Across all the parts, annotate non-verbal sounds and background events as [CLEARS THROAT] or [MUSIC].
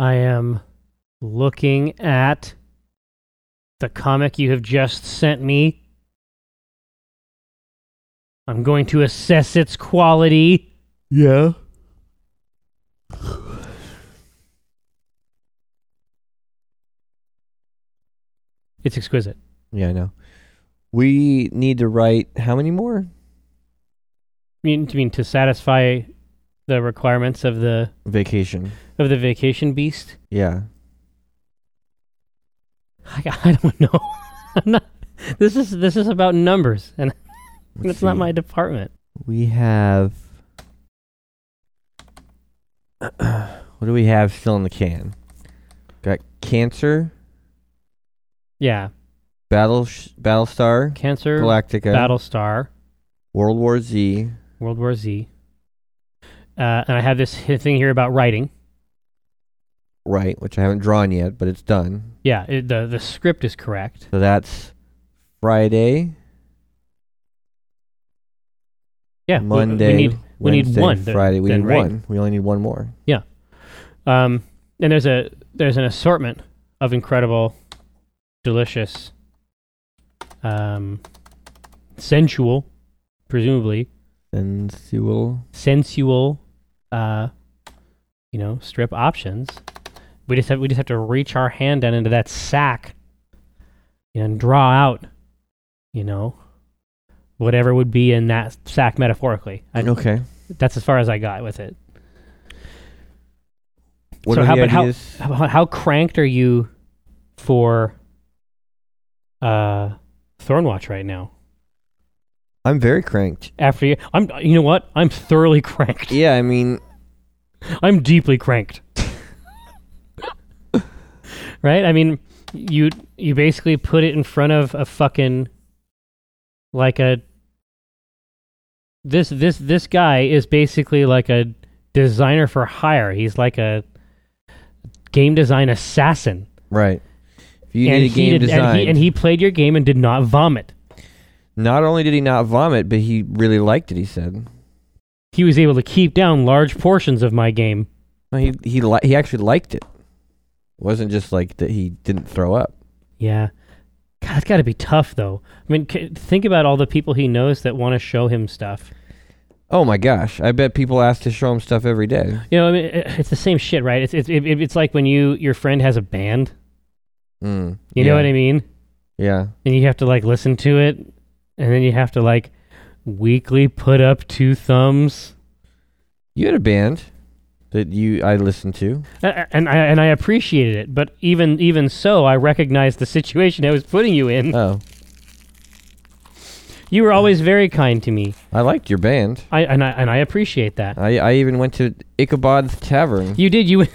I am looking at the comic you have just sent me. I'm going to assess its quality. Yeah. It's exquisite. Yeah, I know. We need to write how many more? I mean, mean to satisfy the requirements of the Vacation. of the vacation beast. Yeah. I, [LAUGHS] I don't know. [LAUGHS] I'm not. This is this is about numbers, and [LAUGHS] Let's it's not see. my department. We have. [CLEARS THROAT] what do we have still in the can? Got Cancer, Yeah, Battle sh- Battlestar, Cancer, Galactica, Battlestar, World War Z, World War Z. Uh, and I have this thing here about writing. right, which I haven't drawn yet, but it's done. Yeah, it, the the script is correct. So that's Friday, Yeah, Monday, We, need we need Wednesday, one. th- Friday. We then need right. one. We only need one more. Yeah. Um, and there's a there's an assortment of incredible, delicious, um, sensual, presumably Sensual. sensual, uh, you know, strip options. We just have we just have to reach our hand down into that sack and draw out, you know, whatever would be in that sack metaphorically. I, Okay. That's as far as I got with it. What So how- but how- How, how cranked are you for uh Thornwatch right now? I'm very cranked. After you, I'm. You know what? I'm thoroughly [LAUGHS] cranked. Yeah, I mean, I'm deeply cranked. right? I mean, you you basically put it in front of a fucking like a this this this guy is basically like a designer for hire. He's like a game design assassin. right. If you and need a game did, design, and he, and he played your game and did not vomit. Not only did he not vomit, but he really liked it. He said, He was able to keep down large portions of my game. he he li- he actually liked it. It wasn't just like that he didn't throw up. Yeah. God, that's got to be tough, though. I mean, c- think about all the people he knows that want to show him stuff. Oh my gosh! I bet people ask to show him stuff every day. You know, I mean, it's the same shit, right? It's it's it, it's like when you your friend has a band. Mm, You know what I mean? Yeah. And you have to like listen to it, and then you have to like weekly put up two thumbs. You had a band that you I listened to. And I and I appreciated it, but even even so, I recognized the situation I was putting you in. Oh, You were always very kind to me. I liked your band. I and I and I appreciate that. I I even went to Ichabod's Tavern. You did you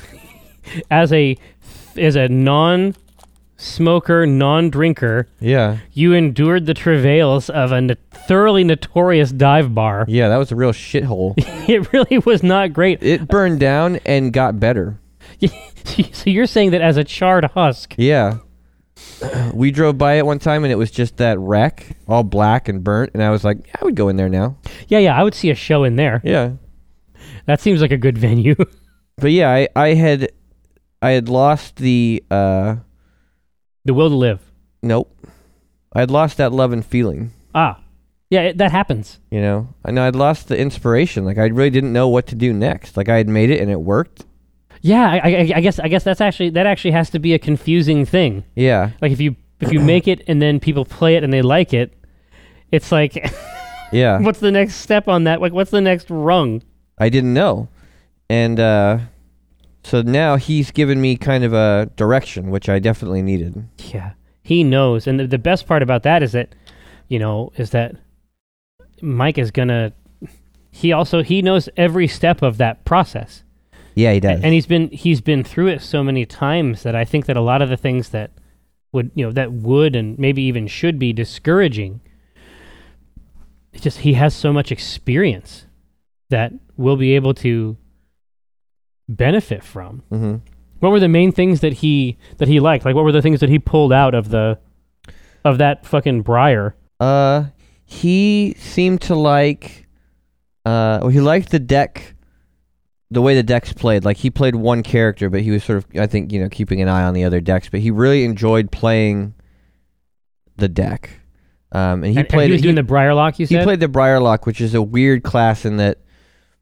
[LAUGHS] as a as a non-smoker, non-drinker, Yeah. you endured the travails of a no- thoroughly notorious dive bar. Yeah, that was a real shithole. [LAUGHS] it really was not great. it burned down and got better. [LAUGHS] so you're saying that as a charred husk, Yeah. [CLEARS THROAT] We drove by it one time and it was just that wreck, all black and burnt, and I was like, I would go in there now. yeah, yeah, I would see a show in there. Yeah. That seems like a good venue. [LAUGHS] But yeah, I, I had I had lost the uh the will to live. nope. I had lost that love and feeling, Ah, yeah, it, that happens. you know. I know I'd lost the inspiration. Like I really didn't know what to do next. Like I had made it and it worked. Yeah, I, I, I guess I guess that's actually that actually has to be a confusing thing. Yeah. Like if you if you make it and then people play it and they like it, it's like [LAUGHS] Yeah. what's the next step on that? Like what's the next rung? I didn't know. And uh so now he's given me kind of a direction which I definitely needed. Yeah, he knows, and the, the best part about that is that, you know, is that Mike is gonna. He also he knows every step of that process, Yeah, he does. and he's been he's been through it so many times that I think that a lot of the things that would you know that would and maybe even should be discouraging. It's just he has so much experience that we'll be able to benefit from. hmm What were the main things that he that he liked? Like what were the things that he pulled out of the of that fucking briar? Uh, he seemed to like. Uh, well, he liked the deck the way the decks played. Like he played one character, but he was sort of I think you know keeping an eye on the other decks. But he really enjoyed playing the deck. Um, and he and, and played he was he- doing the Briarlock. You said he played the Briarlock, which is a weird class in that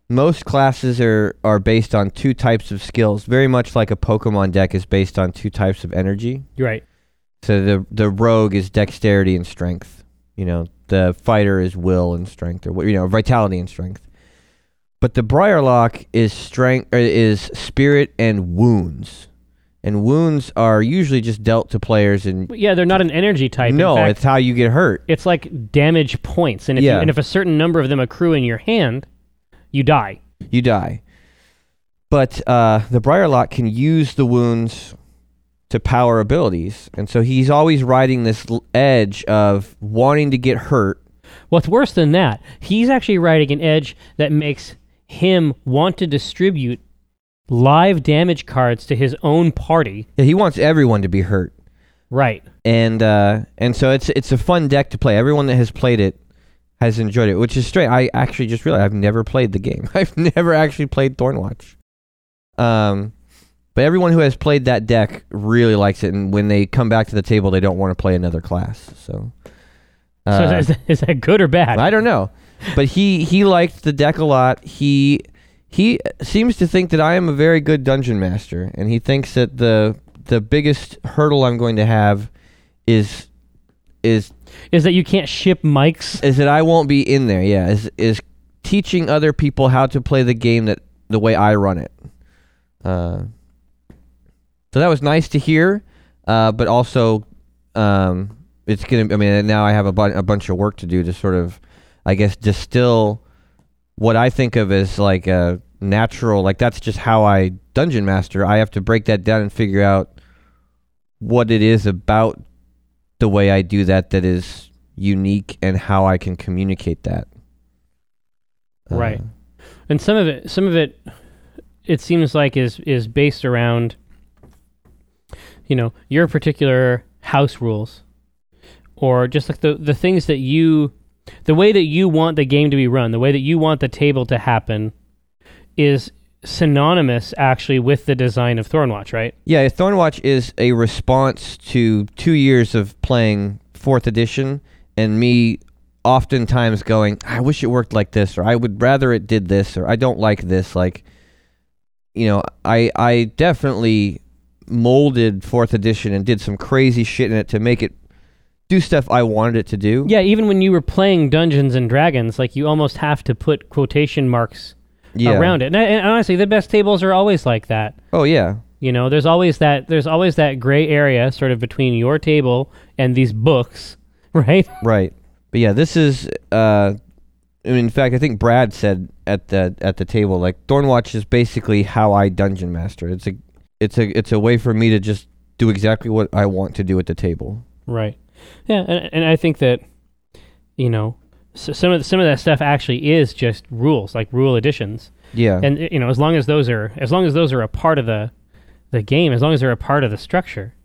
most classes are, are based on two types of skills, very much like a Pokemon deck is based on two types of energy. You're right. So the the rogue is dexterity and strength. You know, the fighter is will and strength, or what you know, vitality and strength. But the Briarlock is strength or is spirit and wounds, and wounds are usually just dealt to players. And yeah, they're not an energy type. No, fact, it's how you get hurt. it's like damage points, and if Yeah. you, and if a certain number of them accrue in your hand, you die. you die. But uh, the Briarlock can use the wounds to power abilities, and so he's always riding this l- edge of wanting to get hurt. What's worse than that? He's actually riding an edge that makes him want to distribute live damage cards to his own party. Yeah, he wants everyone to be hurt, Right. and uh, and so it's it's a fun deck to play. Everyone that has played it has enjoyed it, which is straight. I actually just realized I've never played the game. [LAUGHS] I've never actually played Thornwatch. Um, but everyone who has played that deck really likes it, and when they come back to the table, they don't want to play another class. So, [LAUGHS] uh, so is, that- is that good or bad? I don't know, but he he liked the deck a lot. He he seems to think that I am a very good dungeon master, and he thinks that the the biggest hurdle I'm going to have is is Is that you can't ship mics? is that I won't be in there. Yeah, is is teaching other people how to play the game that the way I run it. Uh, so that was nice to hear, uh, but also um, it's gonna. I mean, now I have a, bu- a bunch of work to do to sort of, I guess, distill what I think of as like a natural. Like that's just how I dungeon master. I have to break that down and figure out what it is about the way I do that that is unique and how I can communicate that. Uh, Right. and some of it some of it it seems like is is based around you know your particular house rules or just like the the things that you the way that you want the game to be run the way that you want the table to happen is synonymous actually with the design of Thornwatch right Yeah, Thornwatch is a response to two years of playing fourth edition and me oftentimes going, I wish it worked like this, or I would rather it did this, or I don't like this. Like, you know, I I definitely molded fourth edition and did some crazy shit in it to make it do stuff I wanted it to do. yeah even when you were playing Dungeons and Dragons like you almost have to put quotation marks yeah. around it and, and honestly the best tables are always like that Oh yeah. You know, there's always that there's always that gray area sort of between your table and these books, [LAUGHS] right? Right. But yeah, this is uh I mean, in fact, I think Brad said at the at the table like Thornwatch is basically how I dungeon master. It's a it's a it's a way for me to just do exactly what I want to do at the table. Right. Yeah, and, and I think that you know, so some of the, some of that stuff actually is just rules, like rule additions. Yeah. And you know, as long as those are as long as those are a part of the the game, as long as they're a part of the structure.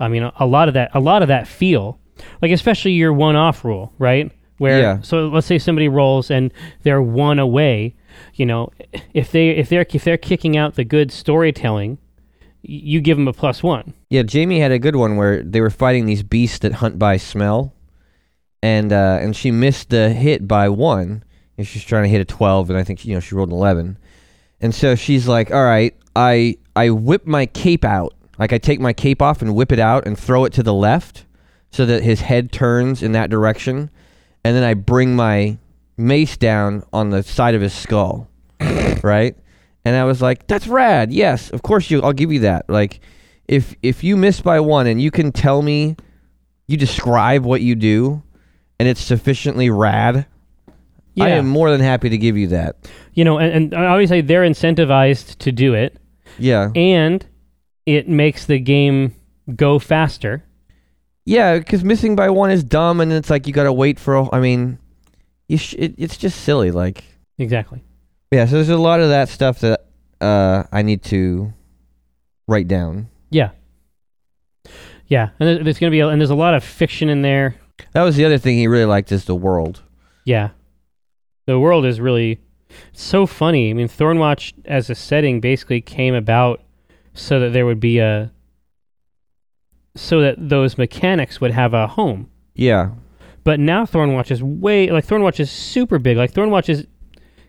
I mean, a, lot of that a lot of that feel, like especially your one-off rule, right? Where Yeah. so let's say somebody rolls and they're one away, you know, if they if they're if they're kicking out the good storytelling, you give them a plus 1. Yeah, Jamie had a good one where they were fighting these beasts that hunt by smell, and uh, and she missed the hit by one, and she's trying to hit a twelve, and I think you know she rolled an eleven, and so she's like, "All right, I I whip my cape out, like I take my cape off and whip it out and throw it to the left, so that his head turns in that direction, and then I bring my mace down on the side of his skull, [COUGHS] right?" And I was like, "That's rad. Yes, of course you. I'll give you that. Like." if if you miss by one and you can tell me you describe what you do and it's sufficiently rad yeah. i am more than happy to give you that you know, and, and obviously they're incentivized to do it, yeah and it makes the game go faster. yeah because missing by one is dumb and it's like you gotta wait for a, i mean you sh- it, it's just silly like Exactly. yeah so there's a lot of that stuff that uh i need to write down Yeah. Yeah, and there- there's gonna be a, and there's a lot of fiction in there. That was the other thing he really liked is the world Yeah, the world is really so funny. I mean, Thornwatch as a setting basically came about so that there would be a so that those mechanics would have a home. Yeah. But now Thornwatch is way like Thornwatch is super big. Like Thornwatch is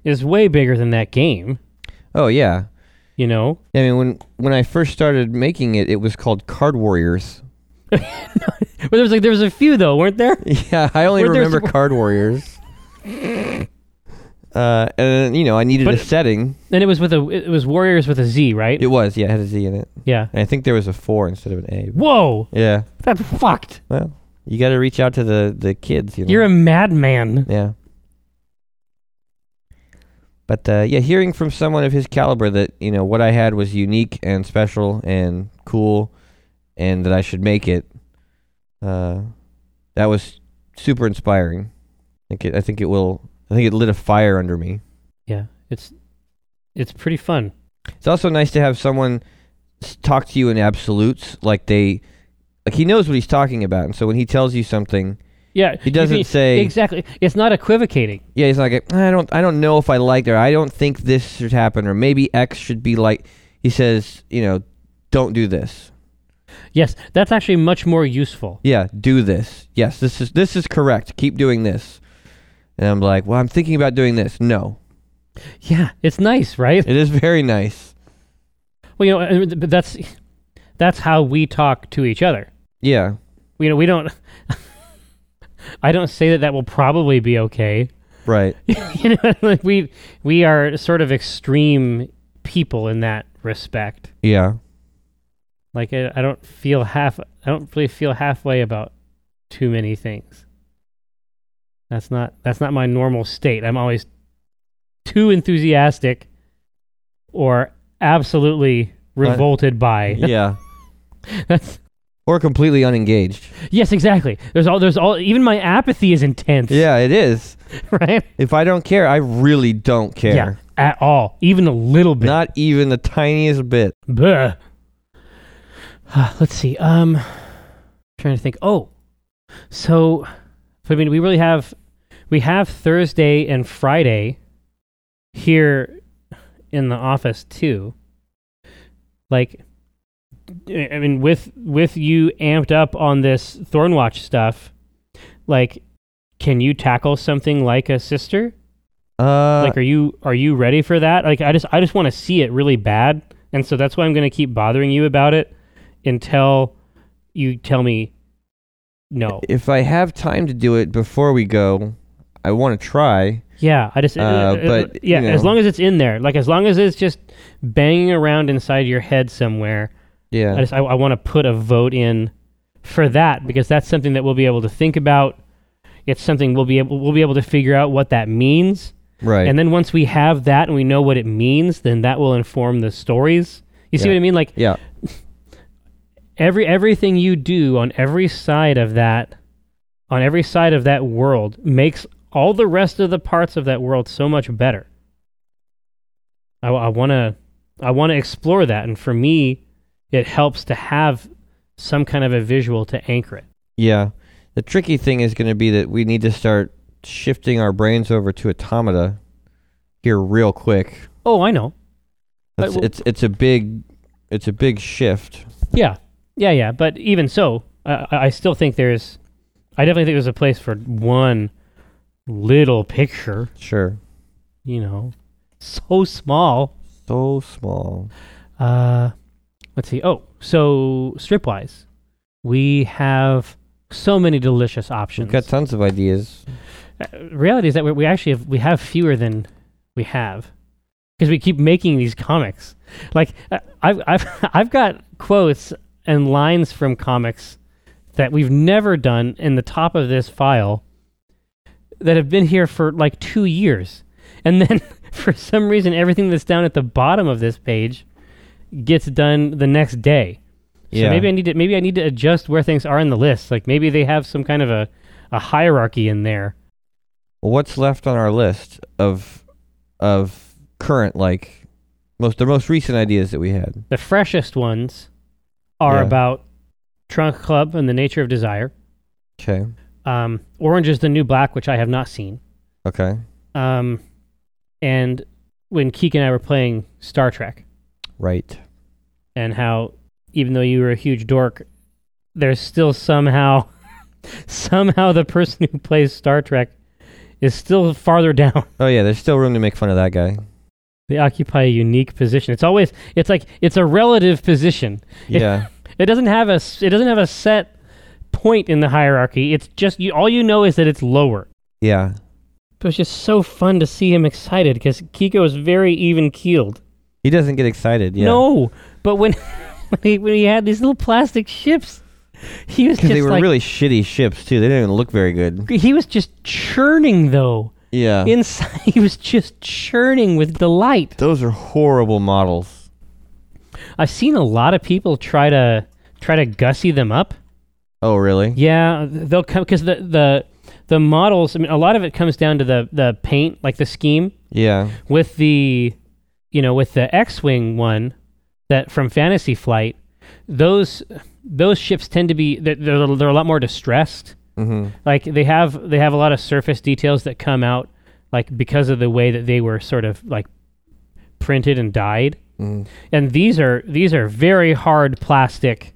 is way bigger than that game. Oh yeah. You know, I mean, when when I first started making it, it was called Card Warriors. But there was like there was a few though, weren't there? [LAUGHS] Yeah, I only Were there remember some- Card Warriors. [LAUGHS] Uh, and you know, I needed But- a setting. And it was with a it was Warriors with a Z, right? It was, yeah, it had a Z in it. yeah. And I think there was a four instead of an A. Whoa, Yeah. that's fucked. Well, you got to reach out to the the kids. You know. You're a madman. Yeah. But uh, yeah, hearing from someone of his caliber that you know what I had was unique and special and cool, and that I should make it, uh, that was super inspiring. I think it, I think it will. I think it lit a fire under me. Yeah, it's it's pretty fun. It's also nice to have someone talk to you in absolutes, like they, like he knows what he's talking about, and so when he tells you something, Yeah, he doesn't say, exactly. It's not equivocating. Yeah, he's like, I don't, I don't know if I like it. I don't think this should happen, or maybe X should be like. He says, you know, don't do this. Yes, that's actually much more useful. Yeah, do this. Yes, this is this is correct. Keep doing this. And I'm like, well, I'm thinking about doing this. No, Yeah, it's nice, right? it is very nice. Well, you know, but that's that's how we talk to each other. Yeah, You know, we don't. [LAUGHS] I don't say that that will probably be okay. right. [LAUGHS] you know, [LAUGHS] like we we are sort of extreme people in that respect. Yeah, Like I, I don't feel half. I don't really feel halfway about too many things. That's not that's not my normal state. I'm always too enthusiastic or absolutely uh, revolted by. [LAUGHS] yeah, That's or completely unengaged. yes, exactly. There's all there's all even my apathy is intense. Yeah, it is. [LAUGHS] right. If I don't care, I really don't care. Yeah, at all, even a little bit. Not even the tiniest bit. Buh. Let's see. Um, trying to think. Oh, so I mean, we really have we have Thursday and Friday here in the office too. Like, I mean, with with you amped up on this Thornwatch stuff, like, can you tackle something like a sister? Uh, like are you are you ready for that like i just i just want to see it really bad and so that's why i'm going to keep bothering you about it until you tell me no if I have time to do it before we go, I want to try. yeah i just Uh, but, yeah you as long as it's in there like as long as it's just banging around inside your head somewhere Yeah. i just i, I want to put a vote in for that because that's something that we'll be able to think about it's something we'll be able we'll be able to figure out what that means right. And then once we have that and we know what it means, then that will inform the stories. You see Yeah. what I mean? Like yeah. Every everything you do on every side of that on every side of that world makes all the rest of the parts of that world so much better. I, want to I want to explore that and for me it helps to have some kind of a visual to anchor it. Yeah. The tricky thing is going to be that we need to start shifting our brains over to automata here real quick. Oh, I know. It's well- it's, it's a big it's a big shift. Yeah, yeah, yeah. But even so, I I still think there's, I definitely think there's a place for one little picture. Sure. You know, so small. So small. Uh, let's see. Oh, so stripwise, we have so many delicious options. We've got tons of ideas. Uh, reality is that we, we actually have, we have fewer than we have because we keep making these comics. Like uh, I've I've [LAUGHS] I've got quotes and lines from comics that we've never done in the top of this file that have been here for like two years, and then [LAUGHS] for some reason everything that's down at the bottom of this page gets done the next day. So Yeah. maybe I need to maybe I need to adjust where things are in the list. Like maybe they have some kind of a, a hierarchy in there. Well, what's left on our list of of current like most the most recent ideas that we had? The freshest ones are Yeah. about Trunk Club and the Nature of Desire. Okay. Um, Orange is the New Black, which I have not seen. Okay. Um, and when Keek and I were playing Star Trek, Right. and how even though you were a huge dork, there's still somehow [LAUGHS] somehow the person who plays Star Trek is still farther [LAUGHS] down. Oh yeah, there's still room to make fun of that guy. They occupy a unique position. It's always it's like it's a relative position. Yeah. [LAUGHS] It doesn't have a it doesn't have a set point in the hierarchy. It's just you, all you know is that it's lower. yeah. But it's just so fun to see him excited because Kiko is very even keeled. He doesn't get excited. Yeah. No, but when [LAUGHS] when he, when he had these little plastic ships, he was Because they were like really shitty ships too. They didn't even look very good. he was just churning though. Yeah. Inside, [LAUGHS] he was just churning with delight. Those are horrible models. I've seen a lot of people try to try to gussy them up. Oh really? Yeah, they'll come because the the the models. I mean, a lot of it comes down to the the paint, like the scheme Yeah. with the, you know, with the X-wing one that from Fantasy Flight. Those those ships tend to be they're they're, they're a lot more distressed. Mm-hmm. Like they have they have a lot of surface details that come out like because of the way that they were sort of like printed and dyed. mm and these are these are very hard plastic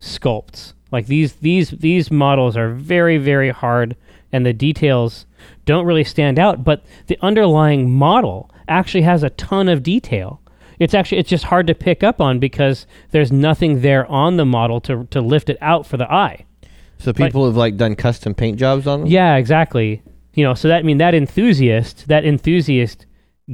sculpts like these these these models are very very hard and the details don't really stand out but the underlying model actually has a ton of detail it's actually it's just hard to pick up on because there's nothing there on the model to to lift it out for the eye So people have like done custom paint jobs on them. yeah exactly you know so that I mean that enthusiast that enthusiast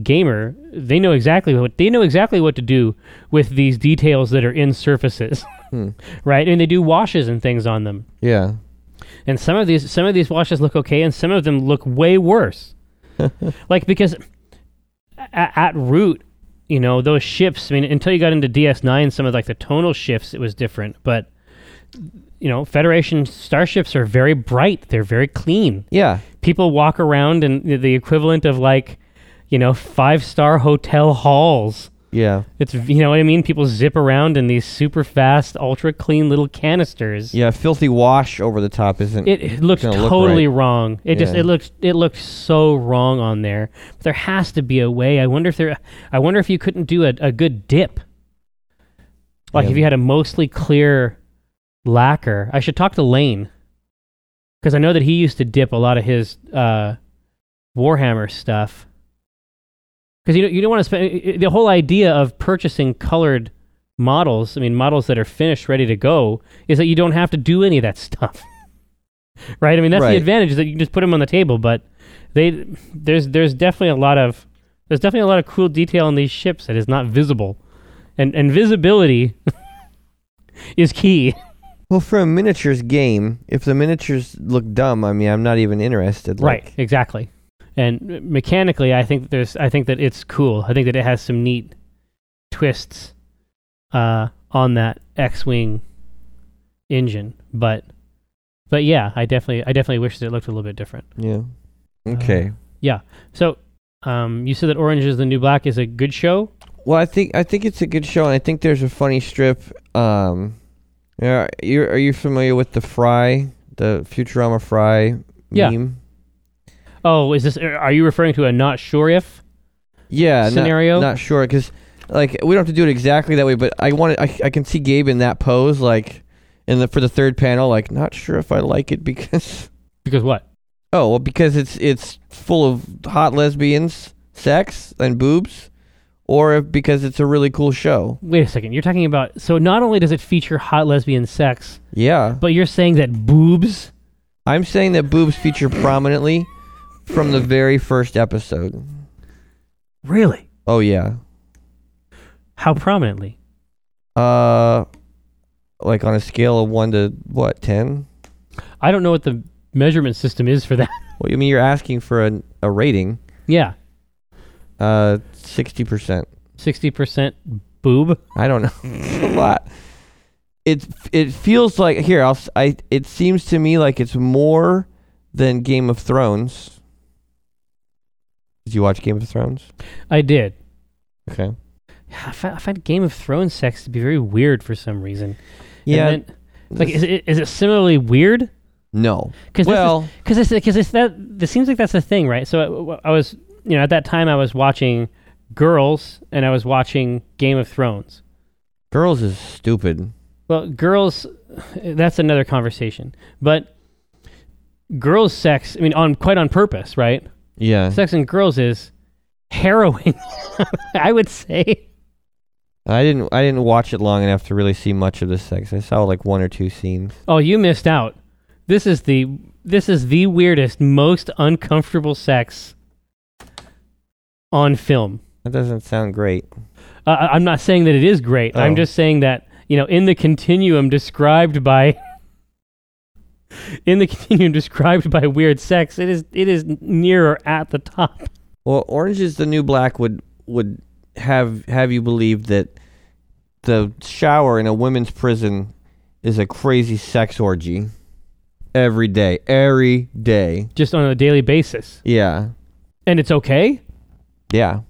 gamer they know exactly what they know exactly what to do with these details that are in surfaces [LAUGHS] Hmm. right and they do washes and things on them Yeah. and some of these some of these washes look okay and some of them look way worse [LAUGHS] like because at, at root you know those ships i mean until you got into ds9 some of like the tonal shifts it was different but you know federation starships are very bright they're very clean Yeah. people walk around in the equivalent of like you know five star hotel halls Yeah. it's you know what i mean people zip around in these super fast ultra clean little canisters Yeah. Filthy wash over the top isn't. it, it looks Gonna look totally right. wrong it just it looks it looks so wrong on there but there has to be a way i wonder if there i wonder if you couldn't do a, a good dip like Yeah. if you had a mostly clear lacquer. I should talk to lane because i know that he used to dip a lot of his uh warhammer stuff. Because you don't, you don't want to spend the whole idea of purchasing colored models i mean models that are finished ready to go is that you don't have to do any of that stuff. [LAUGHS] Right? I mean that's the advantage is that you can just put them on the table but they there's there's definitely a lot of there's definitely a lot of cool detail on these ships that is not visible. And and visibility [LAUGHS] is key [LAUGHS] well, for a miniatures game, if the miniatures look dumb, I mean, I'm not even interested. Like, right exactly and mechanically i think that there's i think that it's cool i think that it has some neat twists uh on that x-wing engine but but yeah i definitely i definitely wish that it looked a little bit different Yeah. Okay. Yeah. So um you said that orange is the new black is a good show Well, I think I think it's a good show, and I think there's a funny strip. Um, yeah, you are you familiar with the Fry, the Futurama Fry Yeah. meme? oh is this are you referring to a not sure if Yeah, not- Scenario? Not, sure because like we don't have to do it exactly that way, but I want I, I can see Gabe in that pose, like in the for the third panel, like not sure if I like it [LAUGHS] because because what oh well because it's it's full of hot lesbians, sex, and boobs, or if, because it's a really cool show. wait a second you're talking about so not only does it feature hot lesbian sex Yeah. but you're saying that boobs I'm saying that boobs feature prominently from the very first episode. really Oh yeah. how prominently Uh like on a scale of 1 to what, 10? I don't know what the measurement system is for that. Well, you mean you're asking for a a rating? yeah, Uh 60%. sixty percent boob. I don't know. [LAUGHS] it's a lot. It it feels like here, I'll I it seems to me like it's more than Game of Thrones. Did you watch Game of Thrones? I did. Okay. I find, I find Game of Thrones sex to be very weird for some reason. Yeah. And then, like, is it is it similarly weird? no. Because Well, because it's because it's that. This seems like that's the thing, right? So I, I was you know, at that time I was watching Girls and I was watching Game of Thrones. Girls is stupid. Well, girls, that's another conversation. But girls' sex, I mean, on quite on purpose, right? Yeah. Sex in girls is harrowing. [LAUGHS] I would say. I didn't I didn't watch it long enough to really see much of the sex. I saw like one or two scenes. Oh, you missed out. This is the this is the weirdest, most uncomfortable sex on film. That doesn't sound great. Uh, I- I'm not saying that it is great. I'm Oh. just saying that you know, in the continuum described by [LAUGHS] in the continuum described by weird sex, it is it is nearer at the top. Well, Orange is the New Black would would have have you believe that the shower in a women's prison is a crazy sex orgy every day, every day. just on a daily basis. Yeah, And it's okay? Yeah.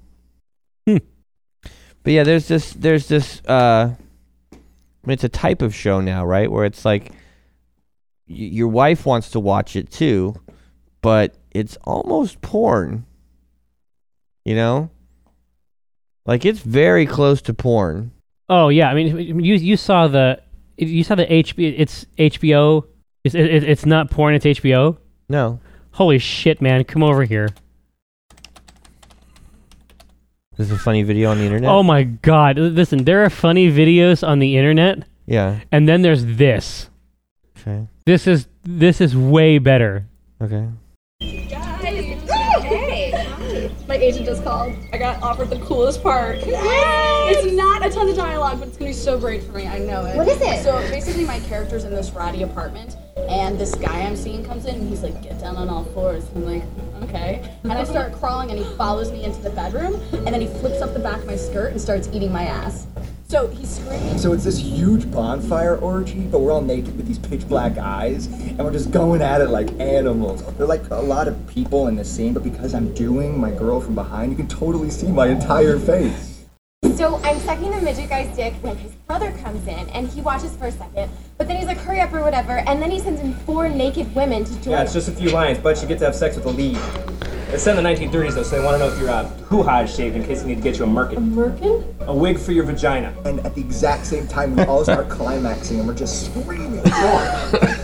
Hmm. But yeah, there's this there's this uh, it's a type of show now, right? Where it's like y- your wife wants to watch it too, but it's almost porn. You know, like it's very close to porn. Oh yeah, I mean you you saw the you saw the HBO it's HBO it's it, it's not porn it's HBO. No, Holy shit, man, come over here. There's a funny video on the internet. Oh my god. Listen, there are funny videos on the internet yeah. and then there's this. Okay. This is this is way better. Okay. Hey! My agent just called. I got offered the coolest part. It's not a ton of dialogue, but it's gonna be so great for me. I know it. What is it? So basically, my character's in this ratty apartment, and this guy I'm seeing comes in, and he's like, "Get down on all fours." I'm like, "Okay." And I start crawling, and he follows me into the bedroom, and then he flips up the back of my skirt and starts eating my ass. So he's screaming. So it's this huge bonfire orgy, but we're all naked with these pitch black eyes, and we're just going at it like animals. There are like a lot of people in the scene, but because I'm doing my girl from behind, you can totally see my entire face. So I'm sucking the midget guy's dick when his brother comes in and he watches for a second, but then he's like, hurry up or whatever, and then he sends in four naked women to join. Yeah, it's just a few lines, but you get to have sex with the lead. It's set in the 1930s though, so they want to know if your uh, hoo-ha is shaved in case they need to get you a merkin. A merkin? A wig for your vagina. And at the exact same time, we all start climaxing, and we're just screaming.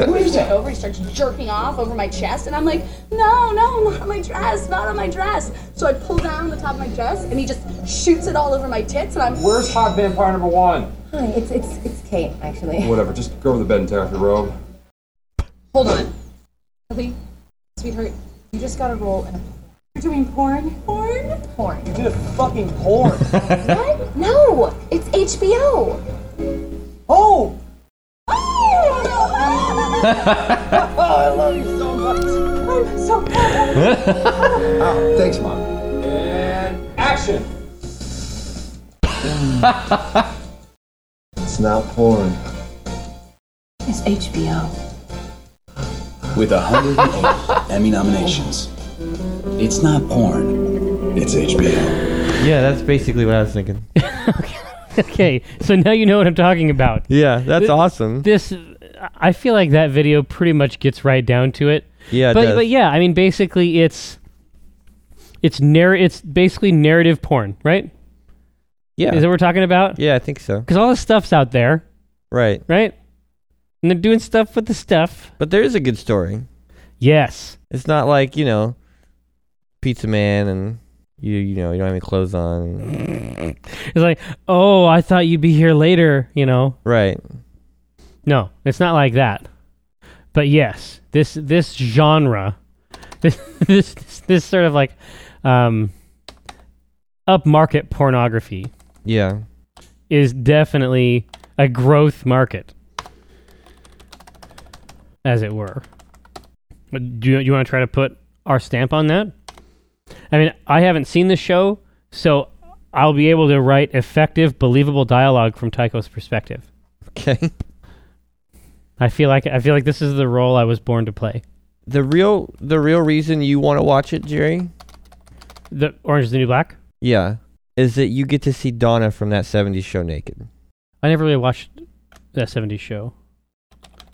When he took over, he starts jerking off over my chest, and I'm like, no, no, not on my dress, not on my dress. So I pull down the top of my dress, and he just shoots it all over my tits, and I'm. Where's hot vampire number one? Hi, it's it's it's Kate actually. [LAUGHS] Whatever, just go over the bed and tear off your robe. Hold on. Ellie, sweetheart, you just gotta roll in a. You're doing porn? Porn? Porn. You did a fucking porn. [LAUGHS] What? No, it's HBO. Oh. oh! [LAUGHS] I love you so much. I'm so proud. Oh, thanks, mom. [LAUGHS] It's not porn. It's HBO. With 108 Emmy nominations. It's not porn, it's HBO. Yeah, that's basically what I was thinking. [LAUGHS] Okay, so now you know what I'm talking about. Yeah, that's Th- awesome. This I feel like that video pretty much gets right down to it. yeah, it but does. but yeah, I mean basically it's it's narr- it's basically narrative porn, right? Yeah, Is that what we're talking about? yeah, I think so. Because all the stuff's out there, Right, right? And they're doing stuff with the stuff. but there is a good story. Yes. It's not like you know, Pizza Man and you you know you don't have any clothes on. It's like, oh, I thought you'd be here later, you know. Right. No, it's not like that. But yes, this this genre, [LAUGHS] this this this sort of like um, upmarket pornography Yeah. is definitely a growth market, as it were. But Do you, you want to try to put our stamp on that? I mean, I haven't seen the show, so I'll be able to write effective, believable dialogue from Tycho's perspective. Okay. I feel like I feel like this is the role I was born to play. The real the real reason you want to watch it, Jerry, The Orange is the New Black. yeah, is that you get to see Donna from that '70s show naked. I never really watched that '70s show.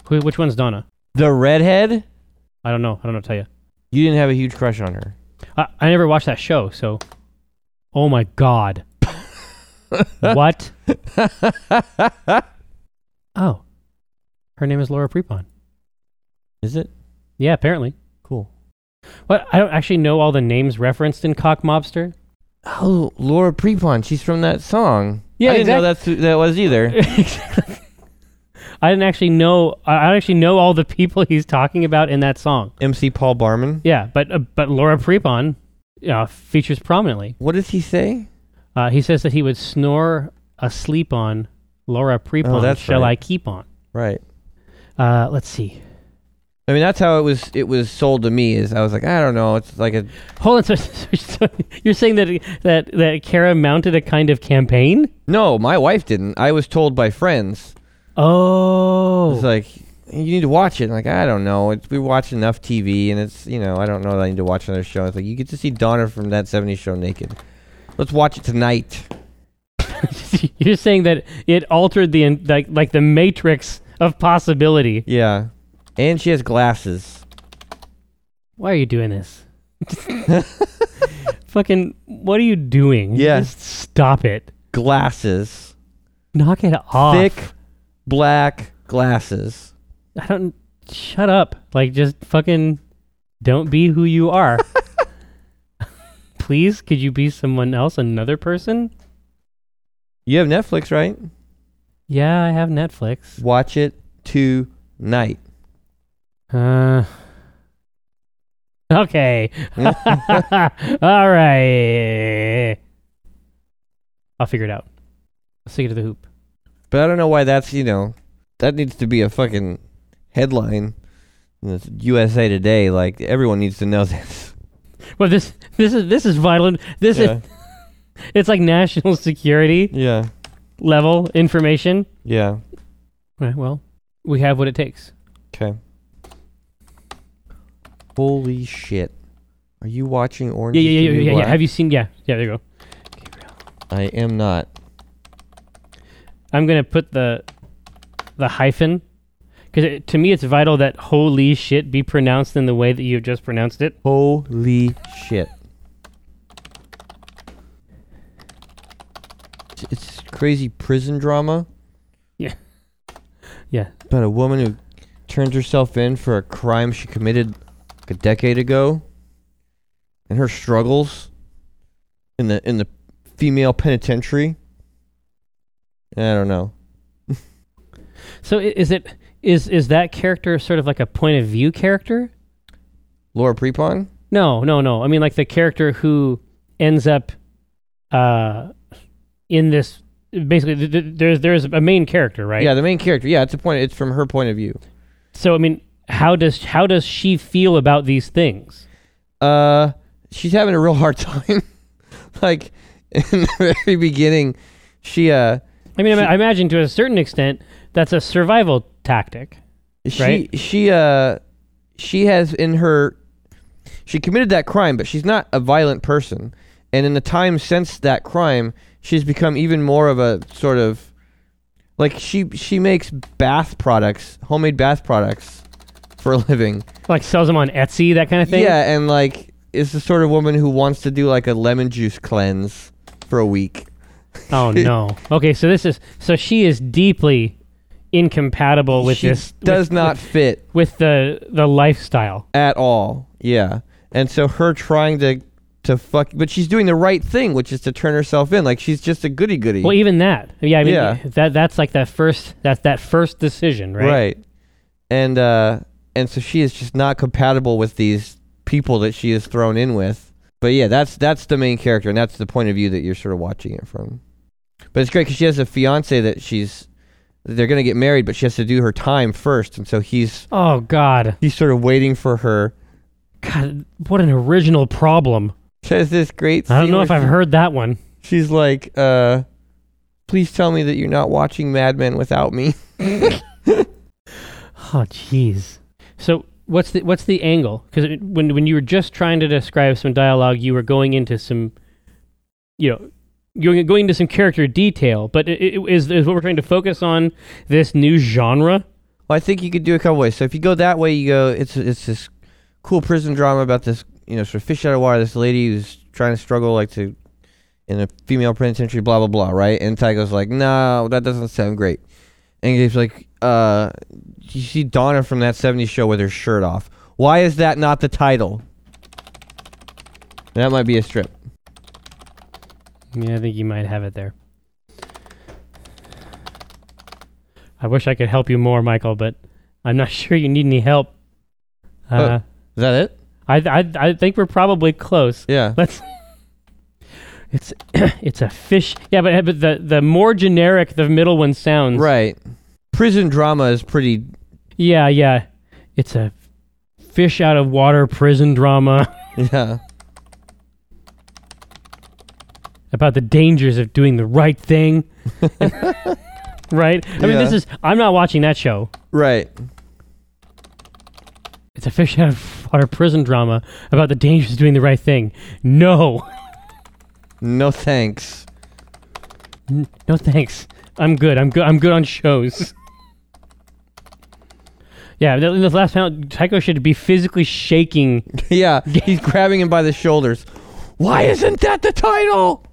Who, which one's Donna? The redhead. I don't know. I don't know. What to tell you. You didn't have a huge crush on her. I, I never watched that show, so. Oh my god. [LAUGHS] what? oh, her name is Laura Prepon. Is it? Yeah, apparently. Cool. What? I don't actually know all the names referenced in Cock Mobster. Oh, Laura Prepon. She's from that song. Yeah, I didn't know exact- that's who that was either. [LAUGHS] I didn't actually know. I don't actually know all the people [LAUGHS] he's talking about in that song. MC Paul Barman. Yeah, but uh, but Laura Prepon uh, features prominently. What does he say? Uh, he says that he would snore asleep on Laura Prepon. Oh, that's Shall right. I keep on? Right. Uh, let's see. I mean, that's how it was. It was sold to me. Is I was like, I don't know. It's like a Hold on. So, [LAUGHS] so you're saying that that that Kara mounted a kind of campaign? no. My wife didn't. I was told by friends. Oh, It's like you need to watch it. I'm like I don't know. It's, we watch enough TV, and it's you know I don't know that I need to watch another show. It's like you get to see Donna from that '70s show naked. Let's watch it tonight. [LAUGHS] you're saying that it altered the like like the matrix of possibility. Yeah, and she has glasses. Why are you doing this? [LAUGHS] Fucking, what are you doing? Yeah. Just stop it. Glasses. Knock it off. Thick black glasses. I don't. Shut up. Like, just fucking don't be who you are. [LAUGHS] Please, could you be someone else, another person? You have Netflix, right? Yeah, I have Netflix. Watch it tonight. Uh. Okay. [LAUGHS] All right. I'll figure it out. I'll take it to the hoop. But I don't know why that's you know that needs to be a fucking headline in the USA Today. Like everyone needs to know [LAUGHS] this. Well, this this is this is vital. This Yeah. is [LAUGHS] it's like national security Yeah, level information. yeah. Right, well, we have what it takes. Okay. Holy shit! Are you watching Orange? Yeah, is yeah, yeah, yeah, yeah. Have you seen? Yeah, yeah. There you go. I am not. I'm gonna put the the hyphen because to me it's vital that holy shit be pronounced in the way that you've just pronounced it. Holy shit! It's, it's crazy prison drama. Yeah. [LAUGHS] Yeah. About a woman who turns herself in for a crime she committed like a decade ago, and her struggles in the in the female penitentiary. I don't know. [LAUGHS] So is it is is that character sort of like a point of view character? Laura Prepon. No, no, no. I mean like the character who ends up uh in this basically th- th- there's there's a main character, right? Yeah, the main character. Yeah, it's a point. It's from her point of view. So I mean, how does how does she feel about these things? Uh, she's having a real hard [LAUGHS] time. like in the very beginning, she uh I mean, I She- I imagine to a certain extent that's a survival tactic. she Right. she uh she has in her she committed that crime, but she's not a violent person. And in the time since that crime, she's become even more of a sort of like she she makes bath products, homemade bath products for a living. Like sells them on Etsy, that kind of thing. Yeah, and like is the sort of woman who wants to do like a lemon juice cleanse for a week. Oh [LAUGHS] no. Okay, so this is so she is deeply incompatible with she this. does with, not fit with the the lifestyle. at all. Yeah. And so her trying to to fuck but she's doing the right thing, which is to turn herself in. Like she's just a goody goody. Well, even that. Yeah, I mean Yeah. that that's like that first that's that first decision, right? right. And uh and so she is just not compatible with these people that she is thrown in with. But yeah, that's that's the main character and that's the point of view that you're sort of watching it from. But it's great cuz she has a fiance that she's they're going to get married, but she has to do her time first. And so he's Oh God. he's sort of waiting for her. God, what an original problem. Says this great I don't know if I've she- heard that one. She's like, uh, please tell me that you're not watching Mad Men without me. [LAUGHS] Oh, jeez. So what's the what's the angle? Because when when you were just trying to describe some dialogue, you were going into some, you know, you're going into some character detail. But i i is is what we're trying to focus on this new genre? Well, I think you could do it a couple ways. So if you go that way, you go, it's it's this cool prison drama about this you know, sort of fish out of water. This lady who's trying to struggle like to in a female penitentiary, blah blah blah, right? And Tycho's like, no, that doesn't sound great. And Gabe's like, uh, you see Donna from that '70s show with her shirt off. Why is that not the title? That might be a strip. Yeah, I think you might have it there. I wish I could help you more, Michael, but I'm not [LAUGHS] sure you need any help. Uh, Oh. Is that it? I, I I think we're probably close. Yeah. Let's. [COUGHS] It's [COUGHS] it's a fish. Yeah, but but the the more generic the middle one sounds. Right. Prison drama is pretty. Yeah, yeah. It's a fish out of water prison drama [LAUGHS] Yeah. about the dangers of doing the right thing. [LAUGHS] right? I mean, this Yeah. is. I'm not watching that show. Right. It's a fish out of water prison drama about the dangers of doing the right thing. No, No thanks. no thanks. I'm good. I'm good. I'm good on shows. Yeah, in the last panel, Tycho should be physically shaking. [LAUGHS] yeah. He's grabbing him by the shoulders. Why isn't that the title?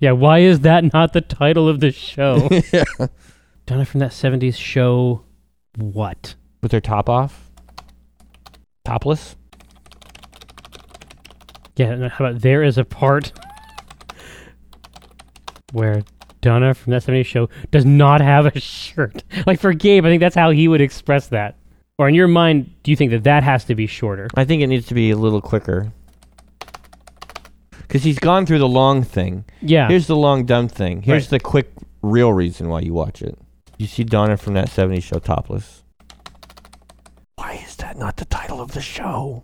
Yeah, why is that not the title of the show? [LAUGHS] yeah. Donna from that 70s show. What? With their top off. Topless. Yeah, no, how about there is a part [LAUGHS] where Donna from that 70s show does not have a [LAUGHS] shirt. Like for Gabe, I think that's how he would express that. Or in your mind, do you think that that has to be shorter? I think it needs to be a little quicker. Because he's gone through the long thing. Yeah. Here's the long dumb thing. Here's Right. the quick real reason why you watch it. You see Donna from that 70s show topless. Why is that not the title of the show?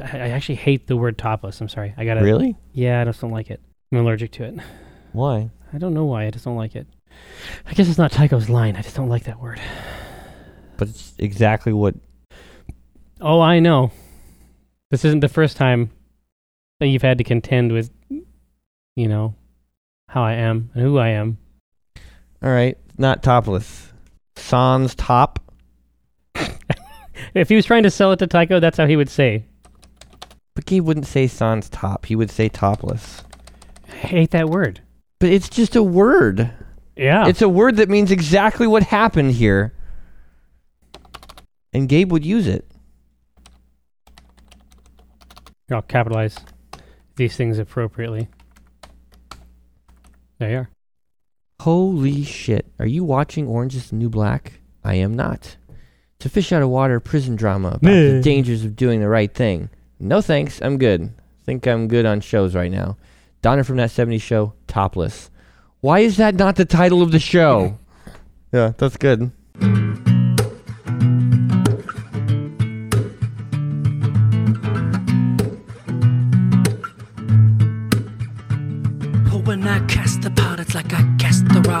I, I actually hate the word topless. I'm sorry. I gotta. Really? Yeah, I just don't like it. I'm allergic to it. Why? I don't know why. I just don't like it. I guess it's not Tycho's line. I just don't like that word. But it's exactly what. Oh, I know. This isn't the first time that you've had to contend with, you know, how I am and who I am. All right. Not topless. Sans top. [LAUGHS] If he was trying to sell it to Tycho, that's how he would say. But Gabe wouldn't say sans top. He would say topless. I hate that word. But it's just a word. Yeah. It's a word that means exactly what happened here. And Gabe would use it. I'll capitalize these things appropriately. There you are. Holy shit. Are you watching Orange is the New Black? I am not. It's a fish out of water prison drama about the dangers of doing the right thing. No thanks. I'm good. Think I'm good on shows right now. Donna from that 70s show, topless. Why is that not the title of the show? [LAUGHS] yeah, that's good. When I cast the pot, it's like I